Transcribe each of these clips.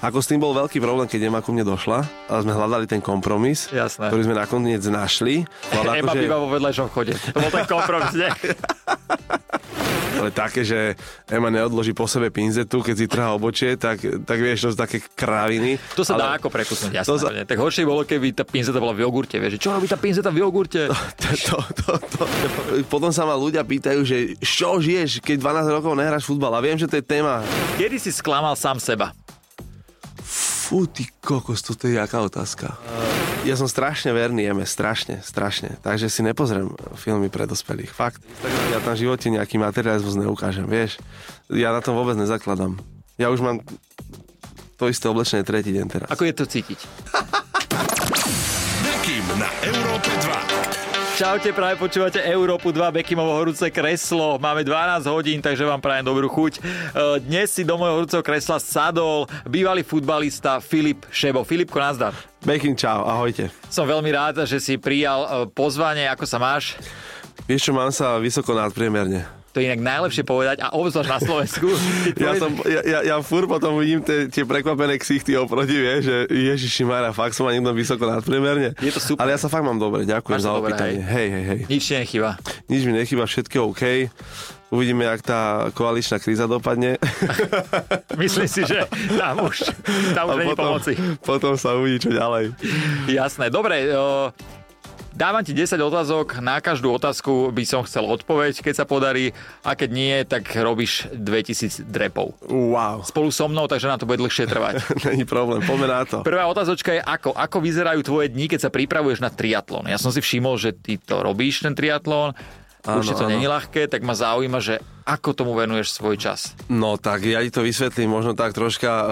Ako s tým bol veľký problém, keď Ema ku mne došla a sme hľadali ten kompromis, Jasné. ktorý sme nakoniec našli. Ale Ema akože- býva vo vedľajšom vchode. To bol ten kompromis, nie? ale také, že Ema neodloží po sebe pinzetu, keď si trhá obočie, tak, tak vieš, to sú také kraviny. To sa ale... dá ako prekusnúť, jasné. To sa-. Tak horšie bolo, keby tá pinzeta bola v jogurte, vieš. Čo robí tá pinzeta v jogurte? To, to, to, to. Potom sa ma ľudia pýtajú, že čo žiješ, keď 12 rokov nehráš futbal. A viem, že to je téma. Kedy si sklamal sám seba? Fú, ty kokos, toto je jaká otázka. Ja som strašne verný jeme, strašne, strašne. Takže si nepozriem filmy pre dospelých. Fakt. Ja tam v živote nejaký materializmus neukážem, vieš. Ja na tom vôbec nezakladám. Ja už mám to isté oblečenie tretí deň teraz. Ako je to cítiť? Na Európe 2. Čaute, práve počúvate Európu 2, Bekimovo horúce kreslo. Máme 12 hodín, takže vám prajem dobrú chuť. E, Dnes si do môjho horúceho kresla sadol bývalý futbalista Filip Šebo. Filipko, nazdar. Baking čau, ahojte. Som veľmi rád, že si prijal e, pozvanie. Ako sa máš? Vieš čo, mám sa vysoko nadpriemerne. To je inak najlepšie povedať a obzvlášť na Slovensku. Ja, som, ja, ja, ja fur potom vidím tie, tie prekvapené ksichty oproti, vieš, že Ježiši Mara, fakt som ma niekto vysoko nadpriemerne. Je to super. Ale ja sa fakt mám dobre, ďakujem Máš za opýtanie. Hej, hej, hej. Nič ti nechyba. Nič mi nechýba, všetko OK. Uvidíme, jak tá koaličná kríza dopadne. Myslím si, že tam už, tam už není pomoci. potom sa uvidí, čo ďalej. Jasné, dobre. O, dávam ti 10 otázok, na každú otázku by som chcel odpoveď, keď sa podarí a keď nie, tak robíš 2000 drepov. Wow. Spolu so mnou, takže na to bude dlhšie trvať. Není problém, poďme na to. Prvá otázočka je ako? Ako vyzerajú tvoje dni, keď sa pripravuješ na triatlon? Ja som si všimol, že ty to robíš, ten triatlon. Určite to áno. není ľahké, tak ma zaujíma, že ako tomu venuješ svoj čas. No tak ja ti to vysvetlím možno tak troška uh,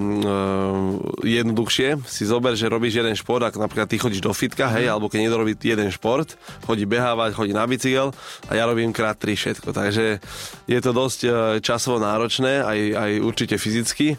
uh, jednoduchšie. Si zober, že robíš jeden šport, ako napríklad ty chodíš do fitka, hej, alebo keď niekto robí jeden šport, chodí behávať, chodí na bicykel a ja robím krát tri všetko. Takže je to dosť uh, časovo náročné, aj, aj určite fyzicky,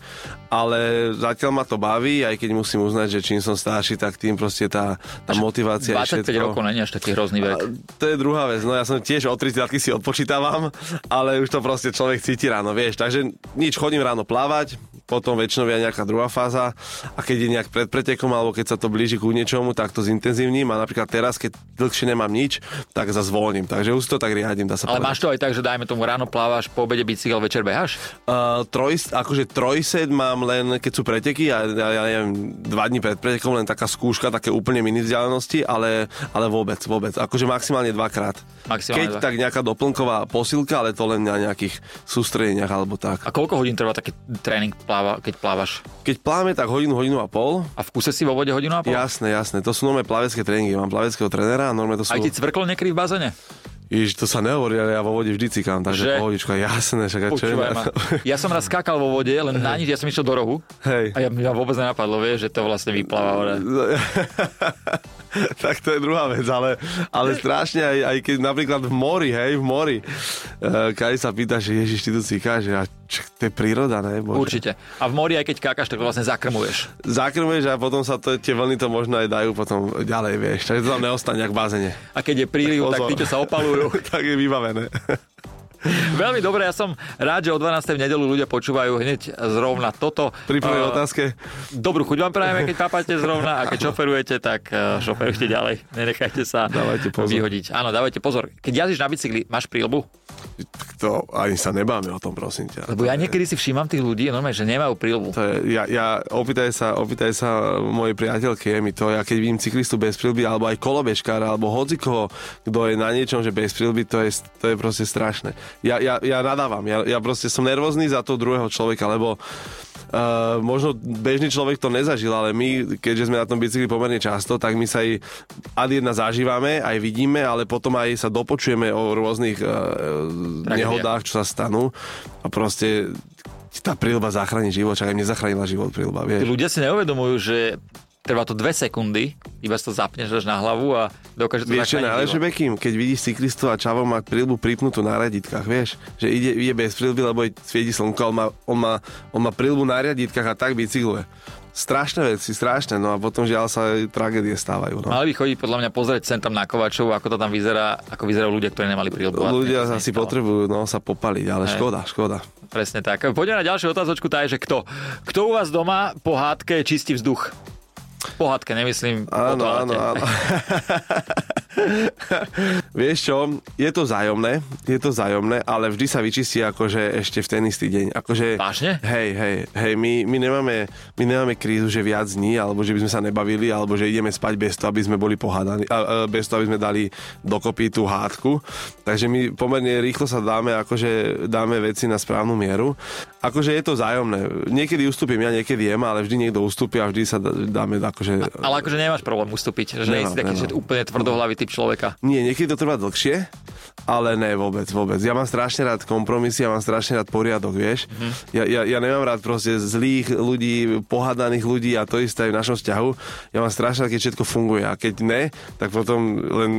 ale zatiaľ ma to baví, aj keď musím uznať, že čím som starší, tak tým proste tá, tá motivácia 25 je všetko. rokov není až taký hrozný vek. To je druhá vec, no ja som tiež od 30 si odpočítavam, ale už to proste človek cíti ráno, vieš. Takže nič, chodím ráno plávať, potom väčšinou je nejaká druhá fáza a keď je nejak pred pretekom alebo keď sa to blíži ku niečomu, tak to zintenzívnim a napríklad teraz, keď dlhšie nemám nič, tak zase voľním. Takže už to tak riadím, dá sa Ale povedať. máš to aj tak, že dajme tomu ráno plávaš, po obede bicykel, večer beháš? Uh, troj, akože trojset mám len, keď sú preteky, a ja, ja neviem, dva dní pred pretekom len taká skúška, také úplne mini vzdialenosti, ale, ale vôbec, vôbec. Akože maximálne dvakrát. Maximálne keď dva. tak nejaká doplnková posilka, ale to len na nejakých sústredeniach alebo tak. A koľko hodín trvá taký tréning, pláva, keď plávaš? Keď pláme, tak hodinu, hodinu a pol. A v kuse si vo vode hodinu a pol? Jasné, jasné. To sú nové plavecké tréningy. Mám plaveckého trénera a normálne to sú... Aj ti cvrklo niekedy v bazéne? Ježiš, to sa nehovorí, ale ja vo vode vždy cikám, takže Že? pohodička, jasné, však čo je? Ja som raz skákal vo vode, len na nič, ja som išiel do rohu. Hej. A ja, mňa vôbec nenapadlo, vieš, že to vlastne vypláva. tak to je druhá vec, ale, ale strašne aj, aj keď napríklad v mori, hej, v mori, uh, sa pýta, že Ježiš, ty tu cikáš, a čo, to je príroda, ne? Bože. Určite. A v mori, aj keď kákaš, tak vlastne zakrmuješ. Zakrmuješ a potom sa to, tie vlny to možno aj dajú potom ďalej, vieš, takže to tam neostane jak v bazene. A keď je príliv, tak Pozor. títo sa opalujú. tak je vybavené. Veľmi dobre, ja som rád, že o 12. v nedelu ľudia počúvajú hneď zrovna toto. Pri prvej Uh, otázke, Dobrú chuť vám prajeme, keď papáte zrovna a keď šoferujete, tak uh, šoferujte ďalej. Nenechajte sa Dávajte pozor. vyhodiť. Áno, dávajte pozor. Keď jazdíš na bicykli, máš prílbu? To ani sa nebáme o tom, prosím ťa. Lebo ja niekedy si všímam tých ľudí, normálne, že nemajú prílbu. To je, ja, ja opýtaj sa, opýtaj sa mojej priateľky, je mi to, ja keď vidím cyklistu bez prilby, alebo aj kolobežkára, alebo hocikoho, kto je na niečom, že bez prilby, to je, to je proste strašné. Ja, ja, ja nadávam, ja, ja proste som nervózny za toho druhého človeka, lebo Uh, možno bežný človek to nezažil, ale my, keďže sme na tom bicykli pomerne často, tak my sa aj ad jedna zažívame, aj vidíme, ale potom aj sa dopočujeme o rôznych uh, Tragédiách. nehodách, čo sa stanú a proste tá prílba zachráni život, čak aj mne zachránila život prílba, vieš. ľudia si neuvedomujú, že trvá to dve sekundy, iba si to zapneš až na hlavu a dokáže to Vieš čo najlepšie. Bekim? Keď vidíš cyklistu a čavo má prílbu pripnutú na riaditkách, vieš? Že ide, ide bez prílby, lebo svieti slnko, on má, on má, on má prílbu na riaditkách a tak bicykluje. Strašné veci, strašné, no a potom žiaľ sa aj tragédie stávajú. No. Mali by chodiť podľa mňa pozrieť sem tam na Kovačov, ako to tam vyzerá, ako vyzerajú ľudia, ktorí nemali prílebu. Ľudia asi potrebujú no, sa popaliť, ale Hej. škoda, škoda. Presne tak. Poďme na ďalšiu otázočku, tá je, že kto? Kto u vás doma po hádke čistí vzduch? Po hádke, nemyslím Áno, áno, áno. Vieš čo, je to zájomné, je to zájomné, ale vždy sa vyčistí akože ešte v ten istý deň. Akože, Vážne? Hej, hej, hej, my, my, nemáme, my nemáme krízu, že viac dní, alebo že by sme sa nebavili, alebo že ideme spať bez toho, aby sme boli pohádaní, a, a, bez toho, aby sme dali dokopy tú hádku. Takže my pomerne rýchlo sa dáme, akože dáme veci na správnu mieru. Akože je to zájomné. Niekedy ustúpim ja, niekedy jem, ale vždy niekto ustúpi a vždy sa dá- dáme akože Ale akože nemáš problém ustúpiť, že nie si taký nemám. že úplne tvrdohlavý typ človeka. Nie, niekedy to trvá dlhšie, ale ne, vôbec, vôbec. Ja mám strašne rád kompromisy, ja mám strašne rád poriadok, vieš. Mhm. Ja, ja, ja nemám rád proste zlých ľudí, pohádaných ľudí a to isté aj v našom vzťahu. Ja mám strašne rád, keď všetko funguje a keď ne, tak potom len,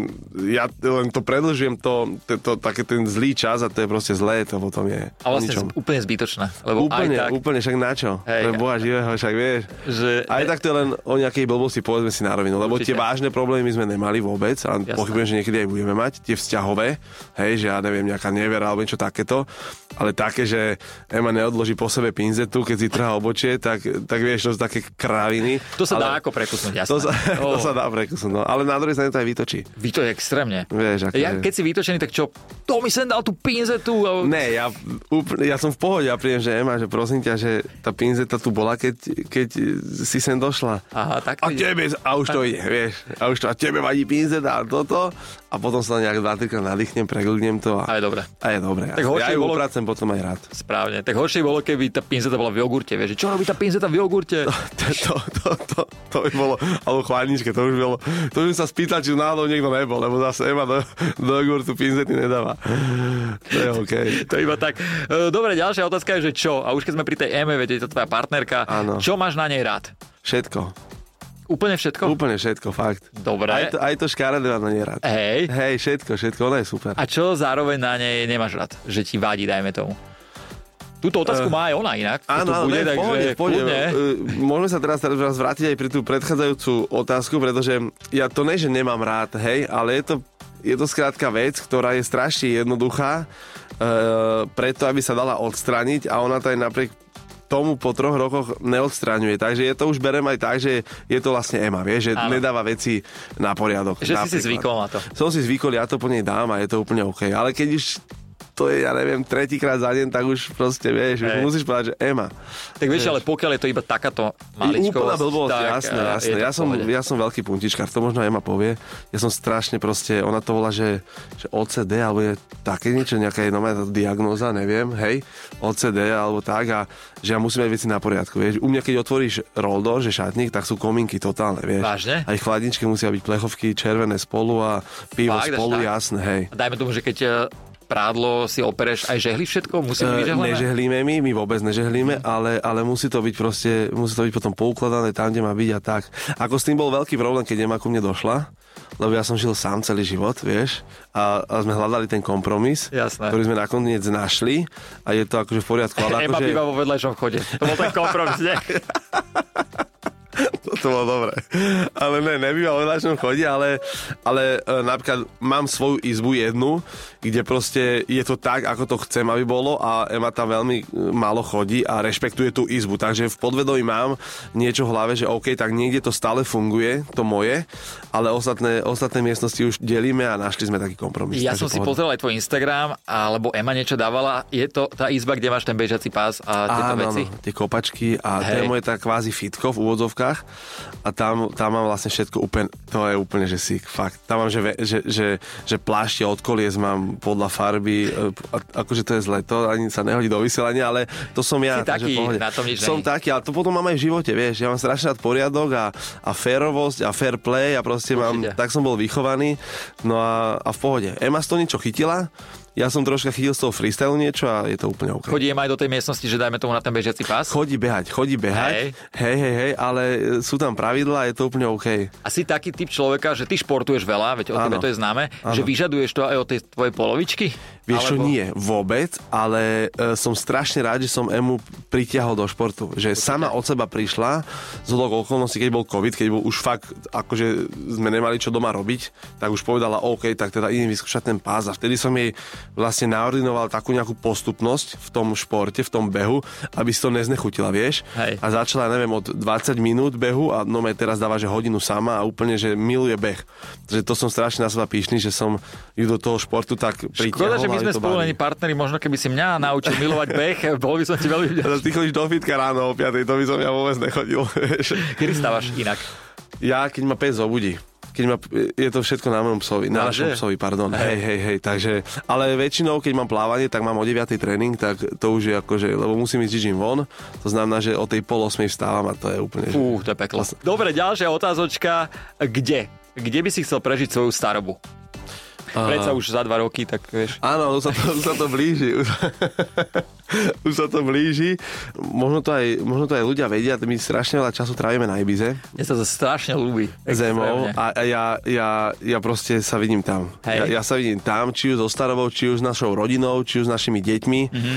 ja len to predlžujem to, to, to, také ten zlý čas a to je proste zlé, to potom je A vlastne ničom. úplne zbytočné. Lebo Úplne, aj tak, úplne, však na čo? Hej. Pre Boha živého, však vieš. že... Aj tak to je len o nejakej blbosti, povedzme si na rovinu, lebo Určite. tie vážne problémy sme nemali vôbec a Jasné. pochybujem, že niekedy aj budeme mať, tie vzťahové, hej, že ja neviem, nejaká nevera alebo niečo takéto, ale také, že Ema neodloží po sebe pinzetu, keď si trhá obočie, tak, tak vieš, to sú také kraviny. To sa ale dá ako prekusnúť, jasné. to sa, Oh. to sa dá prekusnúť, no. ale na druhej strane to aj vytočí. Vy to je extrémne. Vieš, akože- Ja, keď si vytočený, tak čo? To mi sem dal tú pinzetu. A... Ne, ja, úplne, ja som v pohode, ja prídem, že Ema, že prosím ťa, že tá pinzeta tu bola, keď, keď si sem došla. Aha, tak A tebe, a už to ide, vieš. A už to, a tebe vadí pinzeta a toto. A potom sa nejak dva, trikrát nadýchnem, preglgnem to a, A je dobré. a je dobré. Tak ja ju bolo- upracem potom aj rád. Správne. Tak horšie bolo, keby tá pinzeta bola v jogurte. Vieš, čo robí tá pinzeta v jogurte? To, to, to, to, to by bolo, alebo chladničke, to už bolo, to už sa spýtal, či náhodou niekto nebol, lebo zase Ema do, do jogurtu pinzety nedáva. To je OK. To iba tak. E, Dobre, ďalšia otázka je, že čo? A už keď sme pri tej Eme, je to tvoja partnerka, Áno. čo máš na nej rád? Všetko. Úplne všetko? Úplne všetko, fakt. Dobre. Aj to, aj to škaredé mám na nej rád. Hej. Hej, všetko, všetko, ona je super. A čo zároveň na nej nemáš rád? Že ti vadí, dajme tomu. Túto otázku má aj ona inak. Áno, áno, bude, ne, v takže pohode, pohode. Uh, Môžeme sa teraz, teraz vrátiť aj pri tú predchádzajúcu otázku, pretože ja to ne, že nemám rád, hej, ale je to, je to skrátka vec, ktorá je strašne jednoduchá, uh, preto aby sa dala odstraniť a ona to aj napriek tomu po troch rokoch neodstraňuje. Takže je to už berem aj tak, že je to vlastne Ema, vieš, že Áno. nedáva veci na poriadok. Že si si napríklad. zvykol na to. Som si zvykol, ja to po nej dám a je to úplne OK. Ale keď už to je, ja neviem, tretíkrát za deň, tak už proste, vieš, už Hej. musíš povedať, že Ema. Tak vieš, ale pokiaľ je to iba takáto maličkosť, Úplná blbosť, tak jasné, eh, jasné. Ja som, ja som veľký puntičkár, to možno Ema povie. Ja som strašne proste, ona to volá, že, že OCD, alebo je také niečo, nejaká je nová diagnóza, neviem, hej, OCD, alebo tak, a že ja musím mať veci na poriadku, vieš. U mňa, keď otvoríš roldor, že šatník, tak sú kominky totálne, vieš. Vážne? Aj v chladničke musia byť plechovky červené spolu a pivo Fakt, spolu, tak? jasné, hej. A dajme tomu, že keď eh, prádlo si opereš aj žehli všetko? Musí byť E, vyžehlené? Nežehlíme my, my vôbec nežehlíme, ale, ale musí to byť proste, musí to byť potom poukladané tam, kde má byť a tak. Ako s tým bol veľký problém, keď Ema ku mne došla, lebo ja som žil sám celý život, vieš, a, a sme hľadali ten kompromis, Jasné. ktorý sme nakoniec našli a je to akože v poriadku. Ale Ema akože, býva vo vedľajšom chode. To bol ten kompromis, nie? to, bolo dobre. Ale ne, nebýva o vedľajšom chode, ale, ale e, napríklad mám svoju izbu jednu, kde proste je to tak, ako to chcem, aby bolo a Ema tam veľmi e, málo chodí a rešpektuje tú izbu. Takže v podvedomí mám niečo v hlave, že OK, tak niekde to stále funguje, to moje, ale ostatné, ostatné miestnosti už delíme a našli sme taký kompromis. Ja som si pohoda. pozrel aj tvoj Instagram, alebo Ema niečo dávala. Je to tá izba, kde máš ten bežací pás a tieto Áno, veci? áno, tie kopačky a to je Hej. moje tak kvázi fitko v úvodzovkách a tam, tam mám vlastne všetko úplne, to je úplne, že sick, fakt. Tam mám, že, že, že, že plášti od kolies mám podľa farby, e, akože to je zle, to ani sa nehodí do vysielania, ale to som ja. Si taký, pohode. na tom nič Som není. taký, ale to potom mám aj v živote, vieš, ja mám strašne rád poriadok a, a férovosť a fair play a proste mám, Určite. tak som bol vychovaný, no a, a v pohode. Ema z toho niečo chytila, ja som troška chytil z toho freestyle niečo a je to úplne OK. Chodí aj do tej miestnosti, že dajme tomu na ten bežiaci pás? Chodí behať, chodí behať. Hej. Hej, hej, hej, ale sú tam pravidlá je to úplne OK. A si taký typ človeka, že ty športuješ veľa, veď o tebe to je známe, Áno. že vyžaduješ to aj od tej tvojej polovičky? Vieš čo, Alebo- nie, vôbec, ale e, som strašne rád, že som Emu pritiahol do športu. Že sama od seba prišla, z hodok okolností, keď bol COVID, keď bol už fakt, akože sme nemali čo doma robiť, tak už povedala, OK, tak teda idem vyskúšať ten pás. A vtedy som jej vlastne naordinoval takú nejakú postupnosť v tom športe, v tom behu, aby si to neznechutila, vieš. Hej. A začala, neviem, od 20 minút behu a no teraz dáva, že hodinu sama a úplne, že miluje beh. Takže to som strašne na seba píšný, že som ju do toho športu tak pritiahol. Škoda, že my sme spolu není partneri, možno keby si mňa naučil milovať beh, bol by som ti veľmi vďačný. Ty chodíš do fitka ráno o 5, to by som ja vôbec nechodil. Kedy stávaš inak? Ja, keď ma pes zobudí. Keď ma, je to všetko na mojom psovi, na našom psovi, pardon. Hej, hej, hej, takže, ale väčšinou, keď mám plávanie, tak mám o 9 tréning, tak to už je akože, lebo musím ísť čím von, to znamená, že o tej pol 8 vstávam a to je úplne... Fú, to je peklo. Dobre, ďalšia otázočka. Kde? Kde by si chcel prežiť svoju starobu? Predsa už za dva roky, tak vieš. Áno, už sa to, už sa to blíži. Už, už sa to blíži. Možno to, aj, možno to aj ľudia vedia, my strašne veľa času trávime na Ibize Mne sa to strašne ľúbi. zemou a, a ja, ja, ja proste sa vidím tam. Hej. Ja, ja sa vidím tam, či už so starovou, či už s našou rodinou, či už s našimi deťmi. Mhm.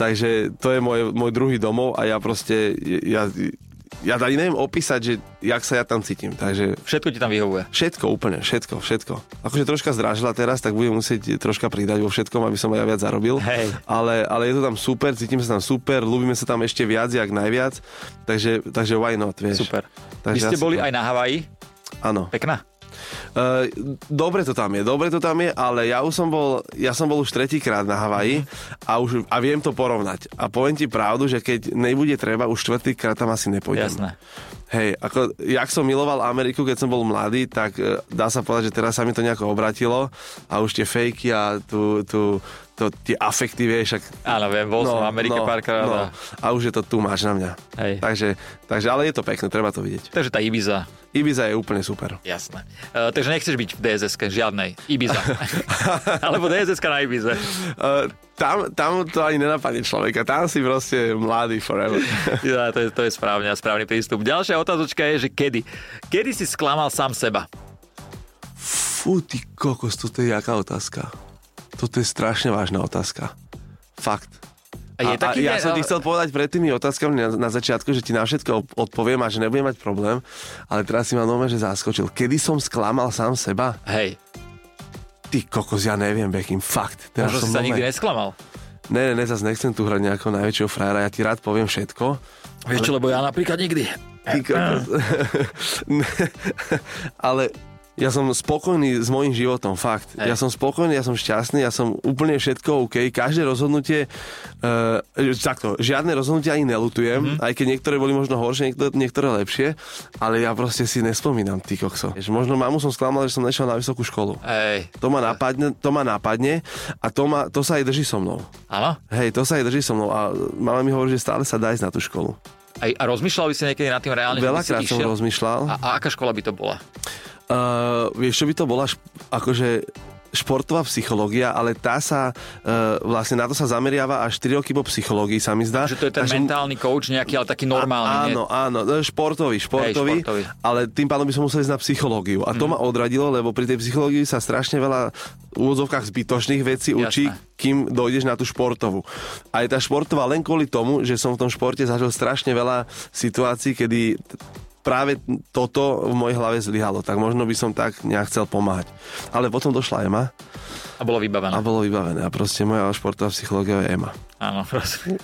Takže to je môj, môj druhý domov a ja proste, ja, ja ani neviem opísať, že jak sa ja tam cítim. Takže Všetko ti tam vyhovuje. Všetko, úplne, všetko, všetko. Akože troška zdražila teraz, tak budem musieť troška pridať vo všetkom, aby som aj ja viac zarobil. Hej. Ale, ale je to tam super, cítime sa tam super, ľúbime sa tam ešte viac, jak najviac. Takže, takže why not, vieš. Super. Takže Vy ste asi boli aj na Havaji? Áno. Pekná? Uh, dobre to tam je, dobre to tam je, ale ja už som bol, ja som bol už tretíkrát na Havaji a, už, a viem to porovnať. A poviem ti pravdu, že keď nebude treba, už štvrtýkrát tam asi nepôjdem. Jasné. Hej, ako, jak som miloval Ameriku, keď som bol mladý, tak e, dá sa povedať, že teraz sa mi to nejako obratilo a už tie fejky a tu, tu, to, tie afekty, vieš, ak, Áno, viem, bol som v Amerike párkrát. no, a- a už je to tu máš na mňa. Hej. Takže, takže, ale je to pekné, treba to vidieť. Takže tá Ibiza. Ibiza je úplne super. Jasné. Uh, takže nechceš byť v dss žiadnej. Ibiza. Alebo dss na Ibize. Uh, tam, tam to ani nenapadne človeka, tam si proste mladý forever. Ja, to, je, to je správne a správny prístup. Ďalšia otázočka je, že kedy? Kedy si sklamal sám seba? Fú, ty kokos, toto je jaká otázka. Toto je strašne vážna otázka. Fakt. A je taký ja deň, som ti ale- chcel povedať pred tými otázkami na, na začiatku, že ti na všetko odpoviem a že nebudem mať problém, ale teraz si ma nome, že zaskočil. Kedy som sklamal sám seba? Hej, Ty kokos, ja neviem, Bekim, fakt. Teraz možno som si sa nikdy nesklamal. Ne, ne, ne, zase nechcem tu hrať nejakého najväčšieho frajera, ja ti rád poviem všetko. Vieš čo, lebo ja napríklad nikdy. Kokos. Ne, ale ja som spokojný s môjim životom, fakt. Hej. Ja som spokojný, ja som šťastný, ja som úplne všetko OK. Každé rozhodnutie, uh, takto, žiadne rozhodnutie ani nelutujem, mm-hmm. aj keď niektoré boli možno horšie, niektoré, niektoré lepšie, ale ja proste si nespomínam, ty kokso. Možno mamu som sklamal, že som nešiel na vysokú školu. Hej, To ma napadne, to ma napadne a to, ma, to sa aj drží so mnou. áno? Hej, to sa aj drží so mnou a mama mi hovorí, že stále sa dá ísť na tú školu. Aj, a rozmýšľal by si niekedy nad tým reálne, Veľakrát som rozmýšľal. A, a aká škola by to bola? Uh, vieš, čo by to bola akože športová psychológia, ale tá sa, uh, vlastne na to sa zameriava až 4 roky po psychológii, sa mi zdá. Že to je ten Takže- mentálny coach nejaký, ale taký normálny. Áno, áno, no, športový, športový, športový. ale tým pádom by som musel ísť na psychológiu. A to Mhm. ma odradilo, lebo pri tej psychológii sa strašne veľa v úvodzovkách zbytočných vecí učí, Jasné. kým dojdeš na tú športovú. A je tá športová len kvôli tomu, že som v tom športe zažil strašne veľa situácií, kedy práve toto v mojej hlave zlyhalo, tak možno by som tak nejak chcel pomáhať. Ale potom došla Ema A bolo vybavené. a bolo vybavené. A proste moja športová psychológia je Ema. Áno, prosím.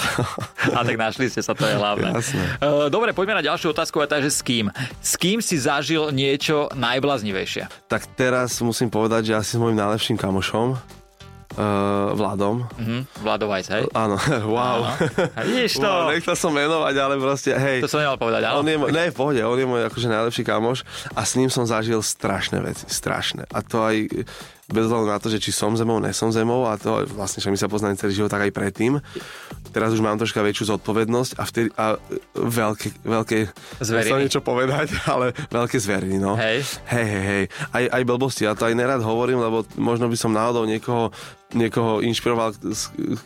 A tak našli ste sa, to je hlavné. Jasné. Uh, Dobre, poďme na ďalšiu otázku, a takže s kým? S kým si zažil niečo najbláznivejšie? Tak teraz musím povedať, že asi s môjim najlepším kamošom, uh, Vladom. Mhm, Vlado hej? Áno, wow. Vidíš to? wow. Nechcel som menovať, ale proste, hej. To som nemal povedať, áno? On je, môj- ne, v pohode, on je môj akože najlepší kamoš a s ním som zažil strašné veci, strašné. A to aj bez hľadu na to, že či som zemou, nesom zemou a to vlastne, že my sa poznáme celý život, tak aj predtým. Teraz už mám troška väčšiu zodpovednosť a vtedy a veľké, veľké Zveriny. chcem niečo povedať, ale veľké zveriny, no. Hej. Hej, hej, hej. Aj, aj blbosti, ja to aj nerad hovorím, lebo možno by som náhodou niekoho, niekoho inšpiroval k,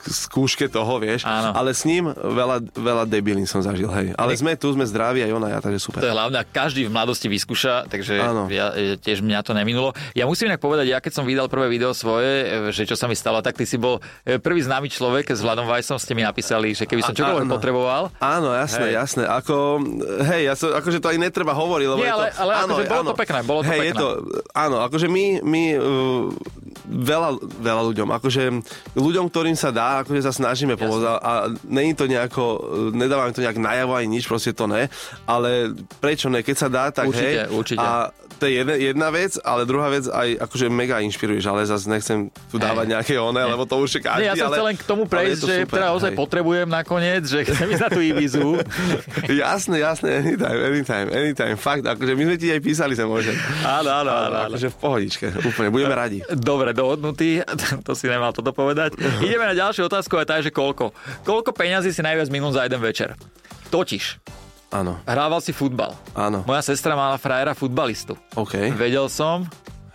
skúške toho, vieš. Áno. Ale s ním veľa, veľa debilín som zažil, hej. Ale sme tu, sme zdraví aj ona, ja, takže super. To je hlavné, každý v mladosti vyskúša, takže Áno. ja, e, tiež mňa to neminulo. Ja musím inak povedať, ja keď som vydal prvé video svoje, e, že čo sa mi stalo, tak ty si bol e, prvý známy človek s Vladom Vajsom, ste mi napísali, že keby som čokoľvek áno. potreboval. Áno, jasné, Hej. jasné. Ako, hej, ja som, akože to aj netreba hovoriť, lebo Nie, je to... ale- ale akože bolo to pekné, bolo to hej, pekné. Je to, áno, akože my, my uh, veľa, veľa ľuďom, akože ľuďom, ktorým sa dá, akože sa snažíme pomôcť a, a není to nejako, uh, nedávame to nejak najavo ani nič, proste to ne, ale prečo ne, keď sa dá, tak Určite, hej. určite. A to je jedna, jedna vec, ale druhá vec aj akože mega inšpiruješ, ale zase nechcem tu dávať nejaké one, lebo to už je každý, ja som ale, chcel len k tomu prejsť, to že super, teda ozaj potrebujem nakoniec, že chcem ísť na tú Ibizu. jasné, jasné, anytime, anytime, anytime, fakt, akože my sme ti aj písali sa môže. Áno, áno, áno. áno. Akože v pohodičke, úplne, budeme radi. Dobre, dohodnutý, to si nemal toto povedať. Ideme na ďalšiu otázku a tá je, že koľko. Koľko peňazí si najviac minul za jeden večer? Totiž, Áno, hrával si futbal. áno, Moja sestra mala frajera futbalistu. OK. Vedel som,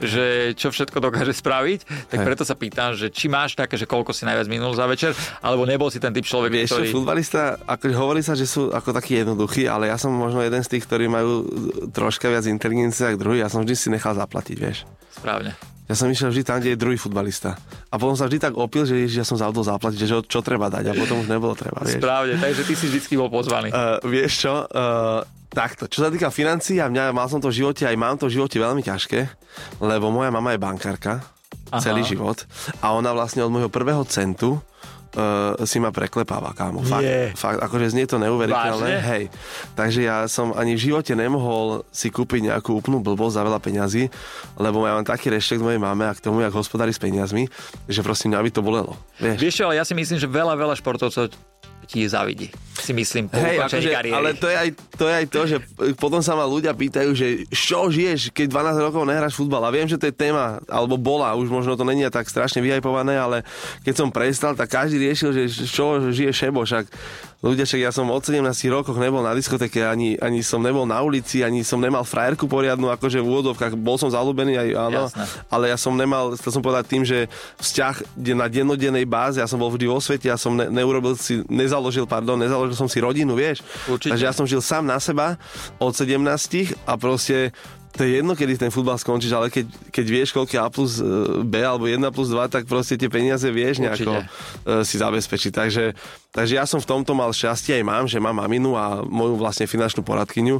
že čo všetko dokáže spraviť, tak Hej. preto sa pýtam, že či máš také, že koľko si najviac minul za večer, alebo nebol si ten typ človek, Vieš ktorý... futbalista, akože hovorí sa, že sú ako takí jednoduchí, ale ja som možno jeden z tých, ktorí majú troška viac inteligencie ako druhý. Ja som vždy si nechal zaplatiť, vieš. Správne. Ja som išiel vždy tam, kde je druhý futbalista. A potom sa vždy tak opil, že ježiš, ja som zabudol zaplatiť, že čo, čo treba dať. A potom už nebolo treba, vieš. Správne, takže ty si vždycky bol pozvaný. Uh, vieš čo, uh, takto, čo sa týka financií, a mňa, mal som to v živote, aj mám to v živote veľmi ťažké, lebo moja mama je bankárka Aha. celý život a ona vlastne od môjho prvého centu uh, si ma preklepáva, kámo. Fakt, Nie. fakt, akože znie to neuveriteľné. Vážne? Hej. Takže ja som ani v živote nemohol si kúpiť nejakú úplnú blbosť za veľa peňazí, lebo ja mám taký rešpekt mojej mame a k tomu, jak hospodári s peniazmi, že prosím, mňa by to bolelo. Vieš? Vieš čo, ale ja si myslím, že veľa, veľa športovcov ti zavidí. Si myslím, po ukončení akože, kariéry. ale to je, aj, to je aj to, že potom sa ma ľudia pýtajú, že čo žiješ, keď 12 rokov nehráš futbal. A viem, že to je téma, alebo bola, už možno to není tak strašne vyhajpované, ale keď som prestal, tak každý riešil, že čo žije Šebo, však ľudia, však ja som od 17 rokoch nebol na diskoteke, ani, ani som nebol na ulici, ani som nemal frajerku poriadnu, akože v úvodovkách, bol som zalúbený aj áno, Jasné. ale ja som nemal, chcel som povedať tým, že vzťah na dennodennej báze, ja som bol vždy vo svete, ja som ne, neurobil si, nezaložil, pardon, nezaložil som si rodinu, vieš. Určite. Takže ja som žil sám na seba od 17 a proste to je jedno, kedy ten futbal skončíš, ale keď, keď vieš, koľko je A plus e, B alebo 1 plus 2, tak proste tie peniaze vieš nejako Určite. si zabezpečiť. Takže, takže ja som v tomto mal šťastie aj mám, že mám maminu a moju vlastne finančnú poradkyňu,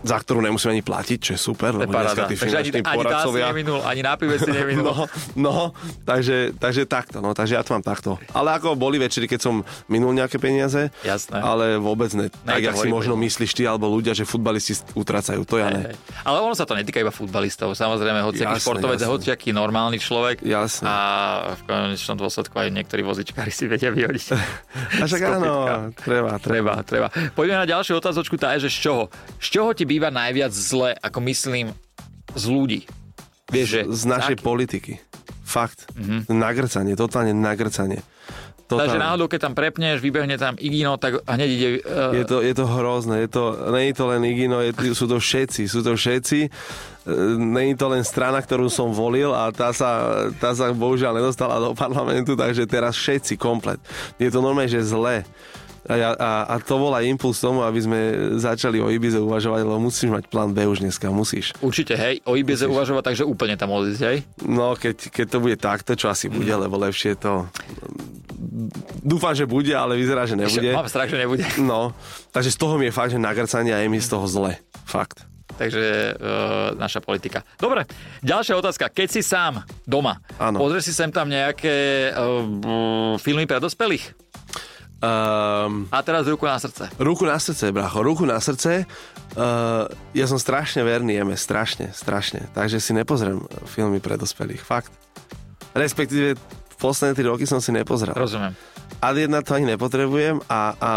za ktorú nemusím ani platiť, čo je super, lebo dneska tí ani, finanční ani poradcovia... neminul, ani na pive si neminul. No, no takže, takže takto, no, takže ja to mám takto. Ale ako boli večery, keď som minul nejaké peniaze, Jasné. ale vôbec ne. Tak, to jak si možno hovorím. myslíš ty, alebo ľudia, že futbalisti utracajú, to ja ne. Hej. Ale ono sa to netýka iba futbalistov. Samozrejme, hociaký športovec, hociaký normálny človek. Jasné. A v konečnom dôsledku aj niektorí vozičkári si vedia vyhodiť. A však áno, treba, treba. Treba, treba. Poďme na ďalšiu otázočku, tá je, že z čoho? Z čoho ti býva najviac zle, ako myslím, z ľudí? Vieš, že... Z našej z politiky. Fakt. Mhm. Nagrcanie, totálne nagrcanie. Takže Totálne. náhodou, keď tam prepneš, vybehne tam Igino, tak hneď ide... Uh, Je to, je to hrozné, je to, nie je to len Igino, je, sú to všetci, sú to všetci. Nie je to len strana, ktorú som volil a tá sa, tá sa bohužiaľ nedostala do parlamentu, takže teraz všetci komplet. Je to normálne, že zlé. A, a, a to bol aj impuls tomu, aby sme začali o Ibize uvažovať, lebo musíš mať plán B už dneska, musíš. Určite, hej, o Ibize uvažovať, takže úplne tam odísť, hej? No, keď, keď to bude takto, čo asi bude, lebo lepšie to... Dúfam, že bude, ale vyzerá, že nebude. Mám strach, že nebude. No, takže z toho mi je fakt, že nagrcanie a je mi z toho zle. Fakt. Takže uh, naša politika. Dobre, ďalšia otázka. Keď si sám doma, Áno. pozrieš si sem tam nejaké uh, filmy pre dospelých? Um, A teraz ruku na srdce. ruku na srdce, bracho, ruku na srdce. Uh, ja som strašne verný jeme, strašne, strašne. Takže si nepozriem filmy pre dospelých, fakt. Respektíve posledné 3 roky som si nepozrel. Rozumiem. Ad jedna to ani nepotrebujem a, a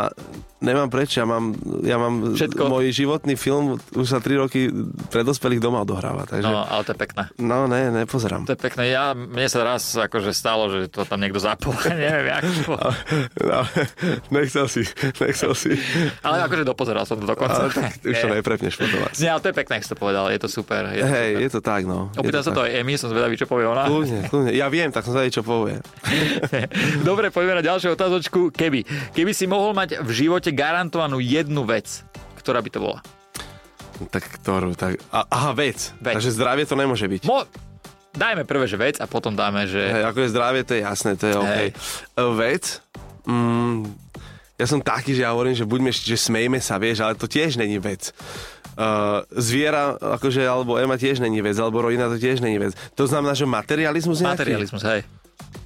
nemám prečo, ja mám, ja mám Všetko. môj životný film už sa 3 roky pre dospelých doma odohráva, takže No, ale to je pekné. no ne, nepozerám. To je pekné. Ja, mne sa raz akože stalo, že to tam niekto zapol. Neviem, jak. No, nechcel si, nechcel si. Ale akože dopozeral som to dokonca. Ale tak už to neprepneš potom. Nie, ale to je pekné, ak si to povedal. Je to super. Je to Hej, super. je to tak, no. Je Opýtal sa to tak. aj Emi, som zvedavý, čo povie ona. Kľudne, kľudne. Ja viem, tak som sa čo povie. Dobre, poďme na ďalšiu otázočku. Keby. Keby si mohol mať v živote garantovanú jednu vec, ktorá by to bola? Tak ktorú, tak... Aha, vec. Vec. Takže zdravie to nemôže byť. Mo- Dajme prvé, že vec a potom dáme, že... Hej, ako je zdravie, to je jasné, to je OK. E, Vec, mm, ja som taký, že ja hovorím, že buďme, že smejme sa, vieš, ale to tiež není vec. Uh, zviera, akože, alebo Ema tiež není vec, alebo rodina to tiež není vec. To znamená, že materializmus nejaký? Materializmus, hej.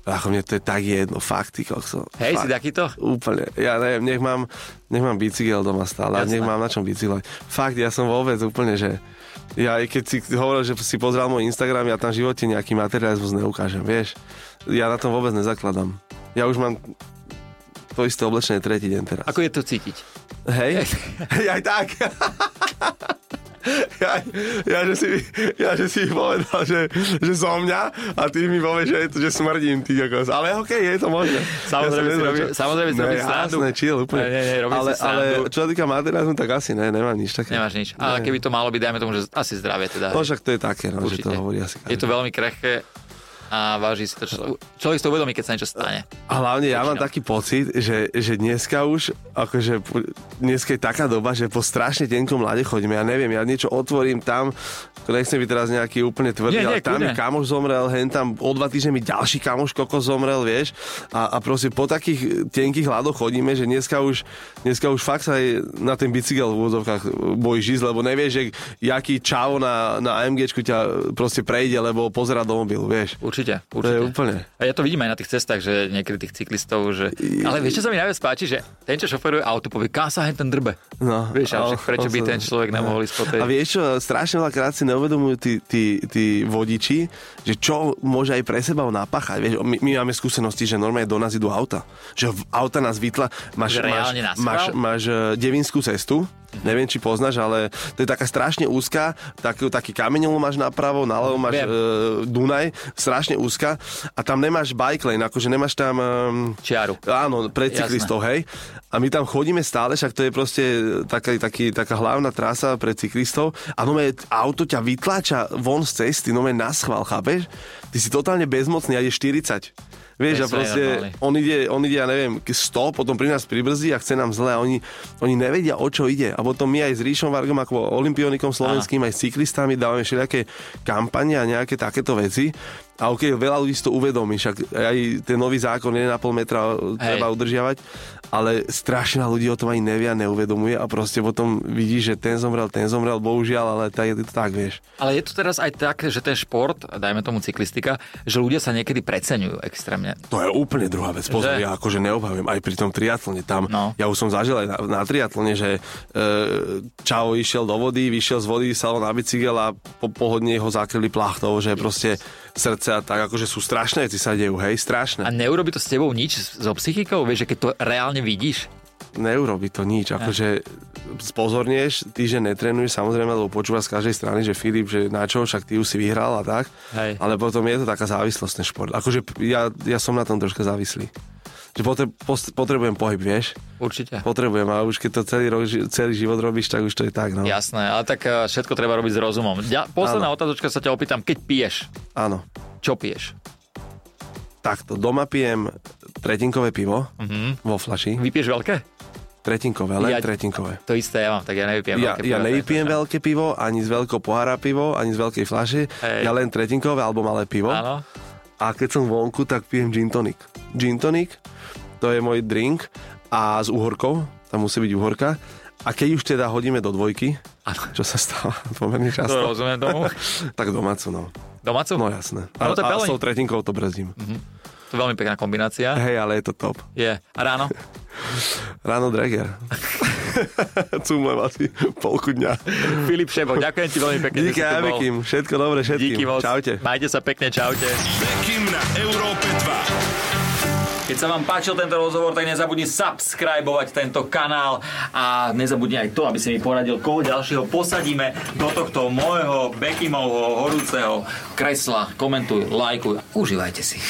Ako mne to je tak jedno, fakt, ty kokso. Hej, si Fakt. takýto? Úplne. Ja neviem, nech mám, nech mám bicykel doma stále, Jasné. nech mám na čom bicyklovať. Fakt, ja som vôbec úplne, že ja aj keď si hovoril, že si pozrel môj Instagram, ja tam v živote nejaký materializmus neukážem, vieš. Ja na tom vôbec nezakladám. Ja už mám to isté oblečenie tretí deň teraz. Ako je to cítiť? Hej? Hej, aj tak. Ja, ja, že si, ja, že si povedal, že, že zo mňa a ty mi povieš, že, že smrdím, ty kokos. Ale okej, je to možné. Samozrejme Ja si samozrejme si Ne, robí srandu. Jasné, chill, úplne. Ne, ne, ne, ale, ale čo sa týka materializmu, tak asi ne, nemám nič také. Nemáš nič. Ale keby to malo byť, dajme tomu, že asi zdravie teda. No však to je také, no, že to hovorí asi Je to veľmi krehké a váži si to. Čo, človek si to uvedomí, keď sa niečo stane. A hlavne ja mám taký pocit, že, že dneska už, akože dneska je taká doba, že po strašne tenkom mlade chodíme. Ja neviem, ja niečo otvorím tam, nechcem byť teraz nejaký úplne tvrdý, Nie, nie, ale tam mi kľudne. kamoš zomrel, hen tam o dva týždne mi ďalší kamoš koko zomrel, vieš. A, a proste po takých tenkých hľadoch chodíme, že dneska už, dneska už fakt sa aj na ten bicykel v úvodzovkách bojíš ísť, lebo nevieš, že jaký čavo na, na AMGčku ťa proste prejde, lebo pozera do mobilu, vieš. Určite, To je určite. úplne. A ja to vidím aj na tých cestách, že niekedy tých cyklistov, že... Ale vieš, čo sa mi najviac páči, že ten, čo šoferuje auto, povie, kam sa hen ten drbe. No, Vieš, ale- prečo by ten človek nemohol ísť po tej... A vieš čo, strašne veľa krát si neuvedomujú tí, tí, tí vodiči, že čo môže aj pre seba napáchať. Vieš, my, my máme skúsenosti, že normálne do nás idú auta. Že auta nás vytla... Máš, máš, máš, máš eh, devinskú cestu, neviem, či poznáš, ale to je taká strašne úzka, taký, taký kameňov máš napravo, naľavo máš Viem. e, Dunaj, strašne úzka a tam nemáš bike lane, akože nemáš tam... Um, Čiaru. Áno, pre cyklistov, hej. A my tam chodíme stále, však to je proste taká, taký, taká hlavná trasa pre cyklistov a nové auto ťa vytláča von z cesty, nové na schvál, chápeš? Ty si totálne bezmocný a ide 40. Vieš, a proste on ide, on ide, ja neviem, 100, potom pri nás pribrzdí a chce nám zle a oni, oni nevedia, o čo ide. A potom my aj s Ríšom Vargom, ako olimpionikom slovenským, aj s cyklistami dávame všelijaké kampane a nejaké takéto veci. A ok, veľa ľudí si to uvedomí, však aj ten nový zákon 1,5 metra treba udržiavať, ale strašne ľudí o tom ani nevia, neuvedomuje a proste potom vidí, že ten zomrel, ten zomrel, bohužiaľ, ale tak, je to tak, vieš. Ale je to teraz aj tak, že ten šport, dajme tomu cyklistika, že ľudia sa niekedy preceňujú extrémne. To je úplne druhá vec. Pozor, Že? ja akože neobhajujem aj pri tom triatlone. Tam, No. ja už som zažil aj na, na triatlone, že e, Čavo išiel do vody, vyšiel z vody, sadol na bicykel a po pohodne ho zakryli plachtou, že proste srdce a tak, akože sú strašné veci sa dejú, hej, strašné. A neurobi to s tebou nič so psychikou? Vieš, že keď to reálne vidíš? Neurobi to nič, akože spozornieš, ty, že netrenuješ, samozrejme, lebo počúvaš z každej strany, že Filip, že na čo, však ty už si vyhral a tak, Hej. ale potom je to taká závislosť ten šport. Akože ja, ja som na tom troška závislý. Že potre, potrebujem pohyb, vieš? Určite. Potrebujem, ale už keď to celý, rok, celý život robíš, tak už to je tak, no. Jasné, ale tak eh, všetko treba robiť s rozumom. Ja, posledná otázočka sa ťa opýtam, keď piješ, Áno. čo piješ? Takto, doma pijem tretinkové pivo Mhm. vo flaši. Vypiješ veľké? Tretinkové, len Ja- tretinkové. To isté ja mám, tak ja nevypijem Ja, veľké ja pivo, nevypijem takže- veľké pivo, ani z veľkého pohára pivo, ani z veľkej fľaše. Hej. Ja len tretinkové alebo malé pivo. Áno. A keď som vonku, tak pijem gin tonic. Gin tonic, to je môj drink a s uhorkou, tam musí byť uhorka. A keď už teda hodíme do dvojky, Áno. čo sa stáva pomerne To často, rozumiem tomu. tak domácu, no. Domácu? No jasné. A, No to a veľmi- s tou tretinkou to brzdím. To je veľmi pekná kombinácia. Hej, ale je to top. Je. A ráno? Ráno Dreger. Cumujem asi polku dňa. Filip Šebo, ďakujem ti veľmi pekne. Díky bol. Bekim. Všetko dobre všetkým. Díky moc. Čaute. Majte sa pekne, čaute. Bekim na Európe 2. Keď sa vám páčil tento rozhovor, tak nezabudni subscribovať tento kanál a nezabudni aj to, aby si mi poradil, koho ďalšieho posadíme do tohto môjho Bekimovho horúceho kresla. Komentuj, lajkuj, užívajte si.